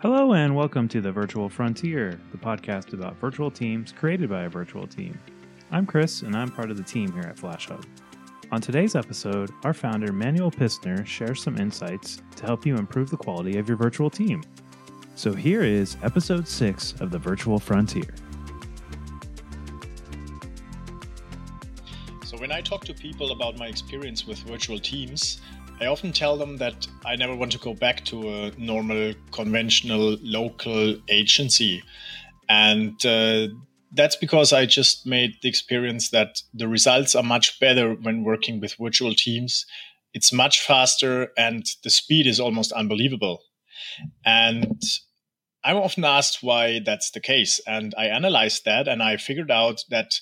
Hello, and welcome to the Virtual Frontier, the podcast about virtual teams created by a virtual team. I'm Chris, and I'm part of the team here at FlashHub. On today's episode, our founder Manuel Pistner shares some insights to help you improve the quality of your virtual team. So here is episode 6 of the Virtual Frontier. So, when I talk to people about my experience with virtual teams, I often tell them that I never want to go back to a normal, conventional, local agency. And uh, that's because I just made the experience that the results are much better when working with virtual teams. It's much faster and the speed is almost unbelievable. And I'm often asked why that's the case. And I analyzed that and I figured out that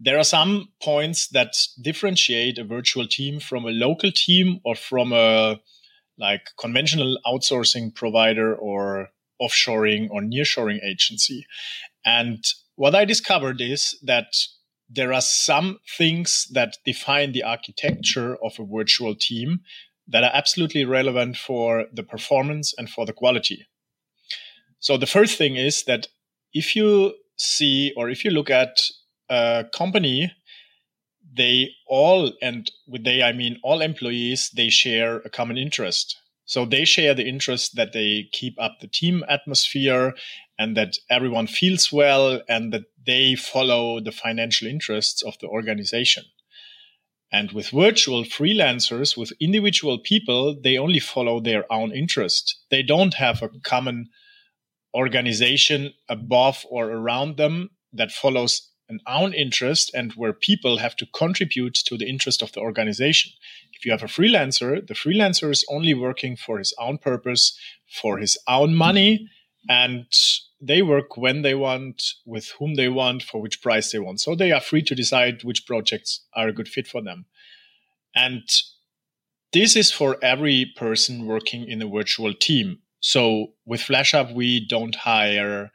there are some points that differentiate a virtual team from a local team or from a like conventional outsourcing provider or offshoring or nearshoring agency. And what I discovered is that there are some things that define the architecture of a virtual team that are absolutely relevant for the performance and for the quality. So the first thing is that if you see or if you look at uh, company, they all, and with they, I mean all employees, they share a common interest. So they share the interest that they keep up the team atmosphere and that everyone feels well and that they follow the financial interests of the organization. And with virtual freelancers, with individual people, they only follow their own interest. They don't have a common organization above or around them that follows an own interest and where people have to contribute to the interest of the organization. If you have a freelancer, the freelancer is only working for his own purpose, for his own money, and they work when they want, with whom they want, for which price they want. So they are free to decide which projects are a good fit for them. And this is for every person working in a virtual team. So with FlashHub, we don't hire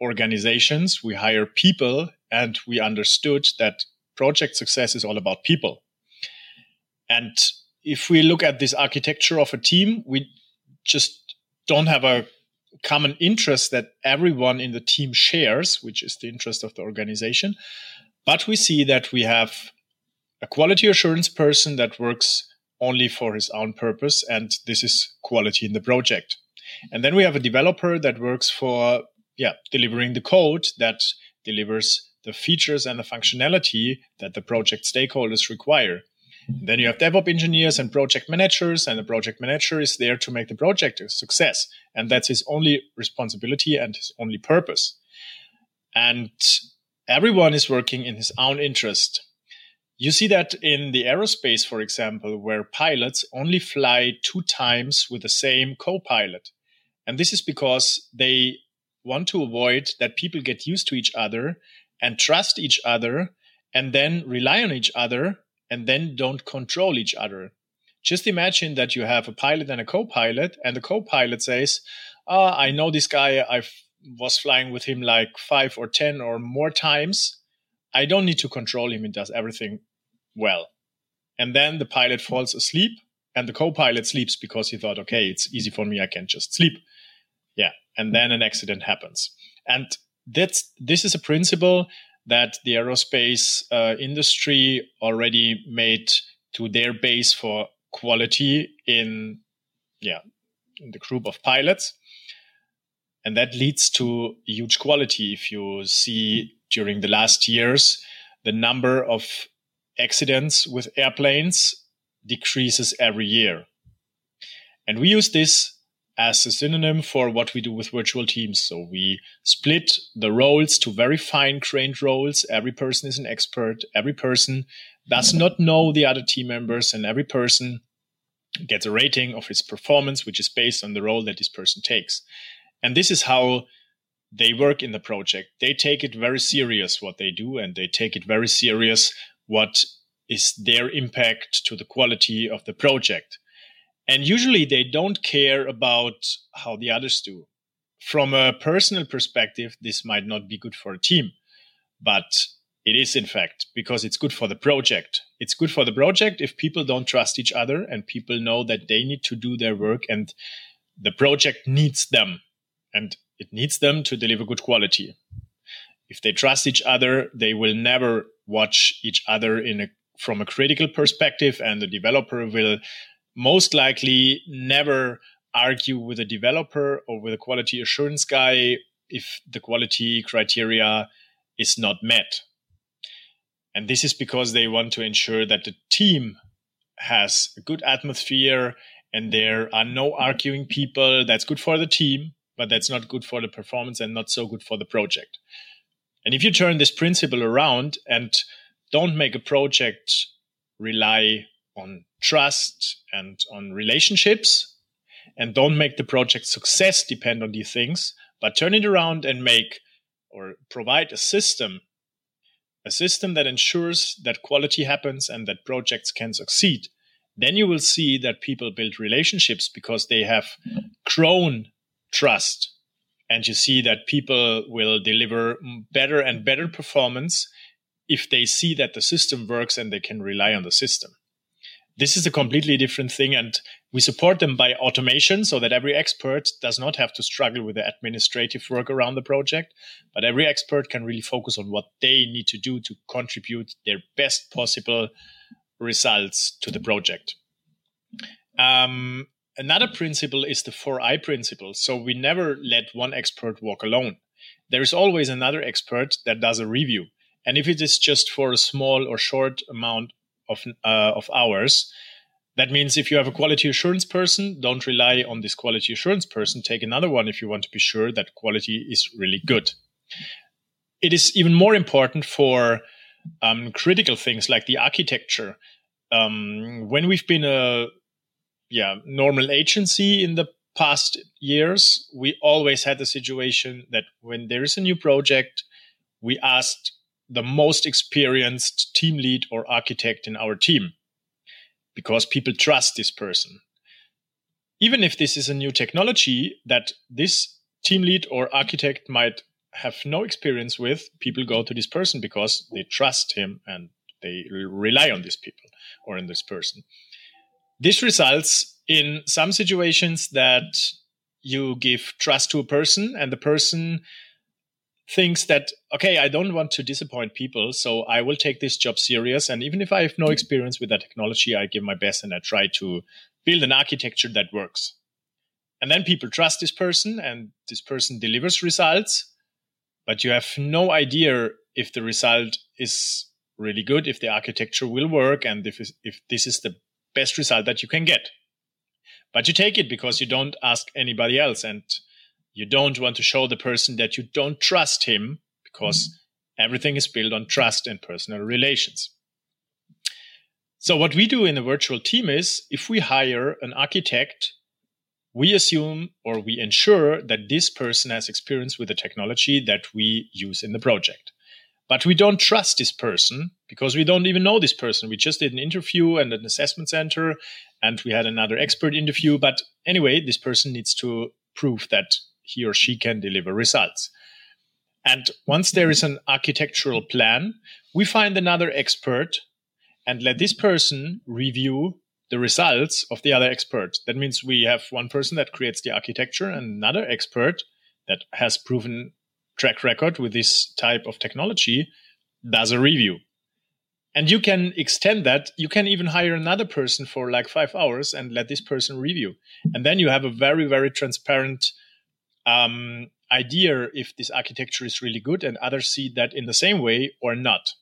organizations, we hire people and we understood that project success is all about people. And if we look at this architecture of a team, we just don't have a common interest that everyone in the team shares, which is the interest of the organization. But we see that we have a quality assurance person that works only for his own purpose, and this is quality in the project. And then we have a developer that works for yeah, delivering the code that delivers the features and the functionality that the project stakeholders require. And then you have DevOps engineers and project managers, and the project manager is there to make the project a success. And that's his only responsibility and his only purpose. And everyone is working in his own interest. You see that in the aerospace, for example, where pilots only fly two times with the same co pilot. And this is because they want to avoid that people get used to each other and trust each other and then rely on each other and then don't control each other. Just imagine that you have a pilot and a co-pilot and the co-pilot says, oh, I know this guy. I was flying with him like five or 10 or more times. I don't need to control him. He does everything well. And then the pilot falls asleep and the co-pilot sleeps because he thought, okay, it's easy for me. I can just sleep. Yeah. And then an accident happens. And that's this is a principle that the aerospace uh, industry already made to their base for quality in yeah in the group of pilots. And that leads to huge quality. If you see during the last years the number of accidents with airplanes decreases every year. And we use this as a synonym for what we do with virtual teams. So we split the roles to very fine grained roles. Every person is an expert. Every person does not know the other team members, and every person gets a rating of his performance, which is based on the role that this person takes. And this is how they work in the project. They take it very serious what they do, and they take it very serious what is their impact to the quality of the project. And usually they don't care about how the others do. From a personal perspective, this might not be good for a team, but it is in fact because it's good for the project. It's good for the project if people don't trust each other and people know that they need to do their work and the project needs them. and it needs them to deliver good quality. If they trust each other, they will never watch each other in a from a critical perspective, and the developer will most likely never argue with a developer or with a quality assurance guy if the quality criteria is not met. And this is because they want to ensure that the team has a good atmosphere and there are no arguing people. That's good for the team, but that's not good for the performance and not so good for the project. And if you turn this principle around and don't make a project rely on trust and on relationships and don't make the project success depend on these things but turn it around and make or provide a system a system that ensures that quality happens and that projects can succeed then you will see that people build relationships because they have grown trust and you see that people will deliver better and better performance if they see that the system works and they can rely on the system. This is a completely different thing, and we support them by automation so that every expert does not have to struggle with the administrative work around the project, but every expert can really focus on what they need to do to contribute their best possible results to the project. Um, another principle is the 4I principle. So we never let one expert walk alone. There is always another expert that does a review. And if it is just for a small or short amount of, uh, of hours, that means if you have a quality assurance person, don't rely on this quality assurance person. Take another one if you want to be sure that quality is really good. It is even more important for um, critical things like the architecture. Um, when we've been a yeah normal agency in the past years, we always had the situation that when there is a new project, we asked the most experienced team lead or architect in our team because people trust this person. Even if this is a new technology that this team lead or architect might have no experience with, people go to this person because they trust him and they rely on these people or in this person. This results in some situations that you give trust to a person and the person thinks that okay i don't want to disappoint people so i will take this job serious and even if i have no experience with that technology i give my best and i try to build an architecture that works. And then people trust this person and this person delivers results but you have no idea if the result is really good if the architecture will work and if, if this is the best result that you can get. But you take it because you don't ask anybody else and you don't want to show the person that you don't trust him because mm-hmm. everything is built on trust and personal relations. So, what we do in a virtual team is if we hire an architect, we assume or we ensure that this person has experience with the technology that we use in the project. But we don't trust this person because we don't even know this person. We just did an interview and an assessment center, and we had another expert interview. But anyway, this person needs to prove that he or she can deliver results. And once there is an architectural plan, we find another expert and let this person review the results of the other expert. That means we have one person that creates the architecture and another expert that has proven track record with this type of technology does a review. And you can extend that. You can even hire another person for like five hours and let this person review. And then you have a very, very transparent um, idea if this architecture is really good and others see that in the same way or not.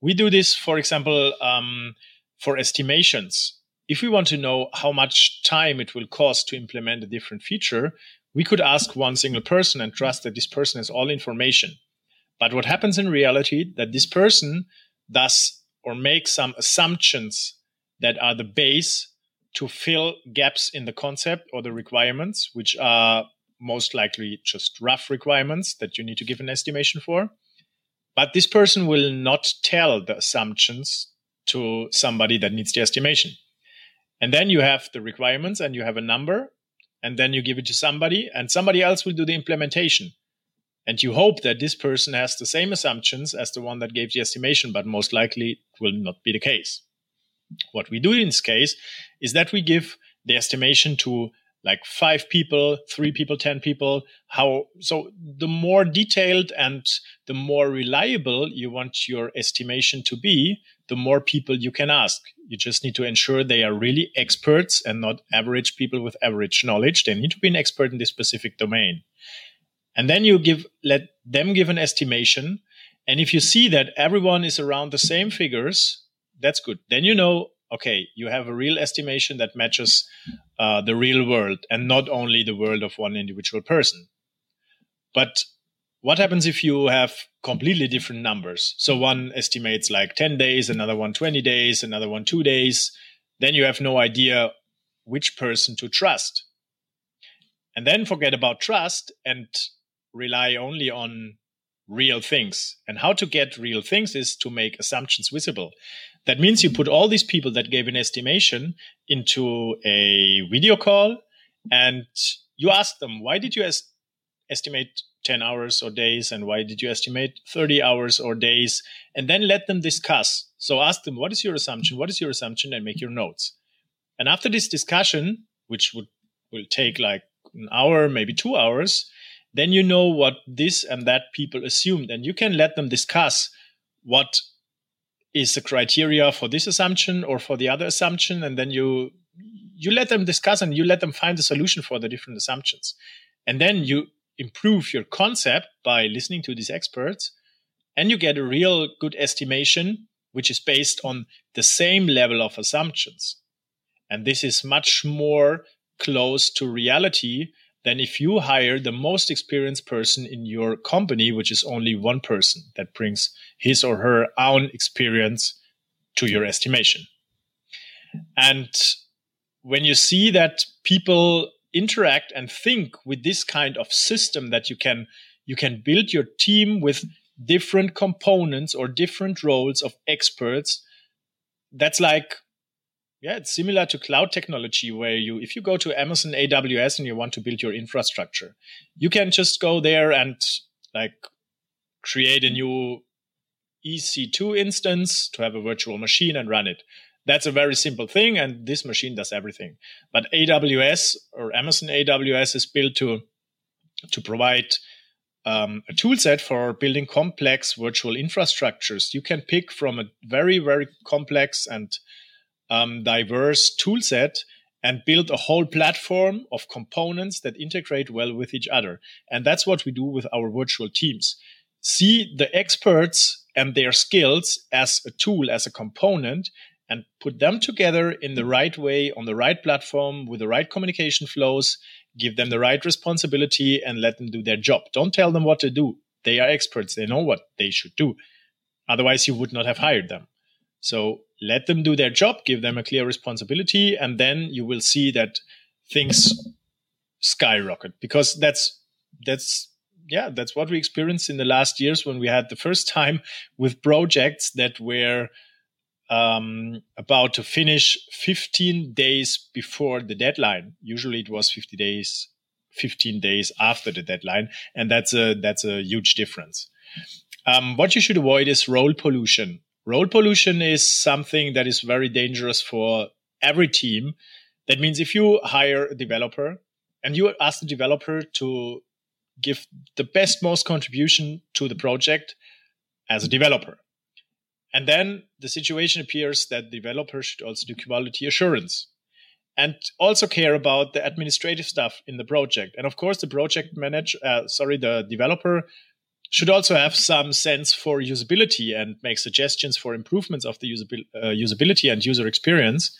We do this, for example, um, for estimations. If we want to know how much time it will cost to implement a different feature, we could ask one single person and trust that this person has all information. But what happens in reality that this person does or makes some assumptions that are the base to fill gaps in the concept or the requirements, which are most likely just rough requirements that you need to give an estimation for. But this person will not tell the assumptions to somebody that needs the estimation. And then you have the requirements and you have a number, and then you give it to somebody, and somebody else will do the implementation. And you hope that this person has the same assumptions as the one that gave the estimation, but most likely it will not be the case. What we do in this case is that we give the estimation to like five people, three people, 10 people. How, so the more detailed and the more reliable you want your estimation to be, the more people you can ask. You just need to ensure they are really experts and not average people with average knowledge. They need to be an expert in this specific domain. And then you give, let them give an estimation. And if you see that everyone is around the same figures, that's good. Then you know, okay, you have a real estimation that matches uh, the real world and not only the world of one individual person. But what happens if you have completely different numbers? So one estimates like 10 days, another one 20 days, another one two days. Then you have no idea which person to trust. And then forget about trust and rely only on real things. And how to get real things is to make assumptions visible. That means you put all these people that gave an estimation into a video call and you ask them, why did you es- estimate 10 hours or days? And why did you estimate 30 hours or days? And then let them discuss. So ask them, what is your assumption? What is your assumption? And make your notes. And after this discussion, which would will take like an hour, maybe two hours, then you know what this and that people assumed. And you can let them discuss what is the criteria for this assumption or for the other assumption. And then you you let them discuss and you let them find a solution for the different assumptions. And then you improve your concept by listening to these experts and you get a real good estimation which is based on the same level of assumptions. And this is much more close to reality than if you hire the most experienced person in your company, which is only one person that brings his or her own experience to your estimation. And when you see that people interact and think with this kind of system that you can you can build your team with different components or different roles of experts that's like yeah, it's similar to cloud technology where you, if you go to Amazon AWS and you want to build your infrastructure, you can just go there and like create a new EC2 instance to have a virtual machine and run it. That's a very simple thing, and this machine does everything. But AWS or Amazon AWS is built to to provide um, a tool set for building complex virtual infrastructures. You can pick from a very very complex and um, diverse tool set and build a whole platform of components that integrate well with each other. And that's what we do with our virtual teams. See the experts and their skills as a tool, as a component, and put them together in the right way on the right platform with the right communication flows, give them the right responsibility, and let them do their job. Don't tell them what to do. They are experts, they know what they should do. Otherwise, you would not have hired them. So let them do their job, give them a clear responsibility, and then you will see that things skyrocket. Because that's that's yeah that's what we experienced in the last years when we had the first time with projects that were um, about to finish 15 days before the deadline. Usually it was 50 days 15 days after the deadline and that's a that's a huge difference. Um, what you should avoid is role pollution Role pollution is something that is very dangerous for every team. That means if you hire a developer and you ask the developer to give the best, most contribution to the project as a developer. And then the situation appears that the developer should also do quality assurance and also care about the administrative stuff in the project. And of course, the project manager, uh, sorry, the developer should also have some sense for usability and make suggestions for improvements of the usabil- uh, usability and user experience.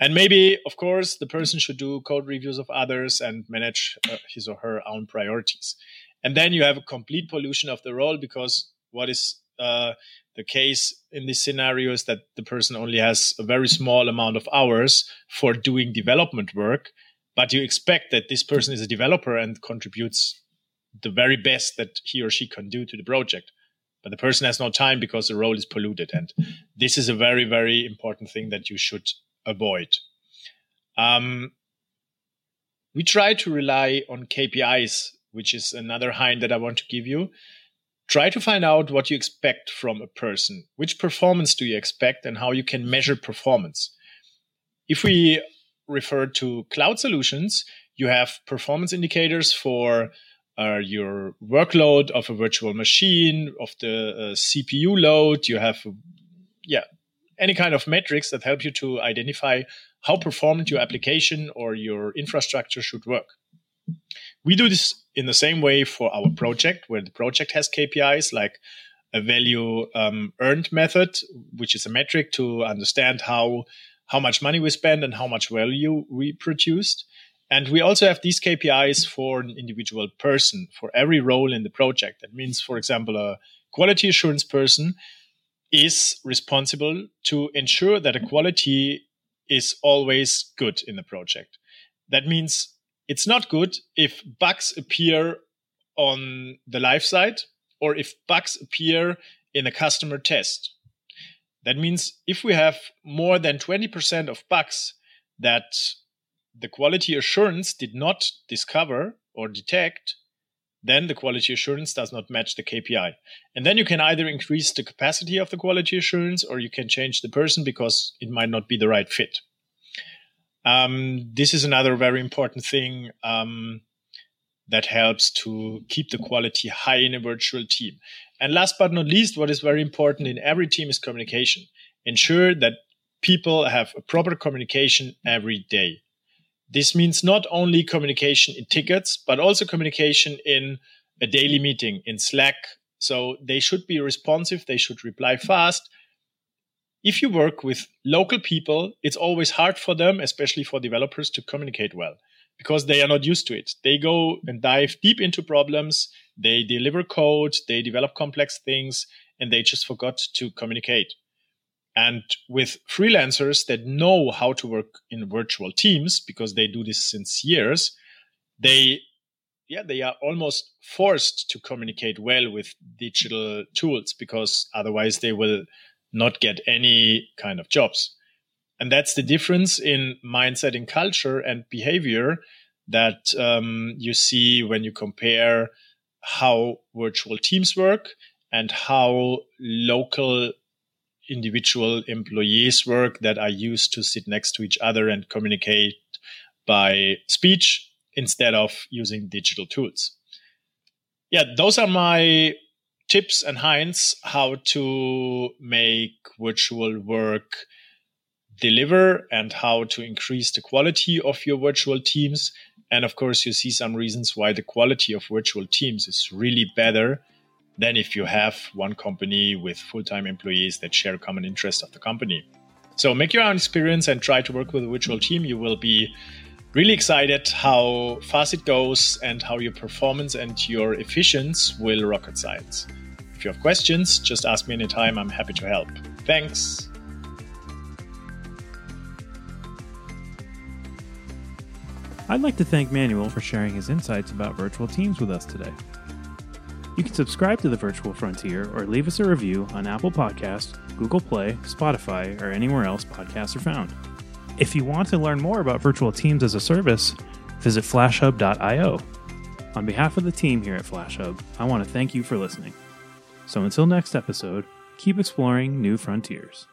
And maybe, of course, the person should do code reviews of others and manage uh, his or her own priorities. And then you have a complete pollution of the role because what is uh, the case in this scenario is that the person only has a very small amount of hours for doing development work, but you expect that this person is a developer and contributes the very best that he or she can do to the project. But the person has no time because the role is polluted and this is a very very important thing that you should avoid. Um, we try to rely on kpis which is another hint that i want to give you. Try to find out what you expect from a person. Which performance do you expect and how you can measure performance? If we refer to cloud solutions, you have performance indicators for uh, your workload of a virtual machine, of the uh, CPU load. You have, yeah, any kind of metrics that help you to identify how performant your application or your infrastructure should work. We do this in the same way for our project, where the project has KPIs like a value um, earned method, which is a metric to understand how how much money we spend and how much value we produced. And we also have these KPIs for an individual person for every role in the project. That means, for example, a quality assurance person is responsible to ensure that the quality is always good in the project. That means it's not good if bugs appear on the live side or if bugs appear in a customer test. That means if we have more than 20% of bugs that the quality assurance did not discover or detect, then the quality assurance does not match the KPI. And then you can either increase the capacity of the quality assurance or you can change the person because it might not be the right fit. Um, this is another very important thing um, that helps to keep the quality high in a virtual team. And last but not least, what is very important in every team is communication. Ensure that people have a proper communication every day. This means not only communication in tickets, but also communication in a daily meeting in Slack. So they should be responsive, they should reply fast. If you work with local people, it's always hard for them, especially for developers, to communicate well because they are not used to it. They go and dive deep into problems, they deliver code, they develop complex things, and they just forgot to communicate. And with freelancers that know how to work in virtual teams because they do this since years, they yeah, they are almost forced to communicate well with digital tools because otherwise they will not get any kind of jobs. And that's the difference in mindset and culture and behavior that um, you see when you compare how virtual teams work and how local individual employees work that are used to sit next to each other and communicate by speech instead of using digital tools. Yeah, those are my tips and hints how to make virtual work deliver and how to increase the quality of your virtual teams. And of course, you see some reasons why the quality of virtual teams is really better than if you have one company with full time employees that share common interest of the company. So make your own experience and try to work with a virtual team. You will be really excited how fast it goes and how your performance and your efficiency will rocket science. If you have questions, just ask me anytime. I'm happy to help. Thanks. I'd like to thank Manuel for sharing his insights about virtual teams with us today. You can subscribe to the Virtual Frontier or leave us a review on Apple Podcast, Google Play, Spotify, or anywhere else podcasts are found. If you want to learn more about virtual teams as a service, visit flashhub.io. On behalf of the team here at FlashHub, I want to thank you for listening. So until next episode, keep exploring new frontiers.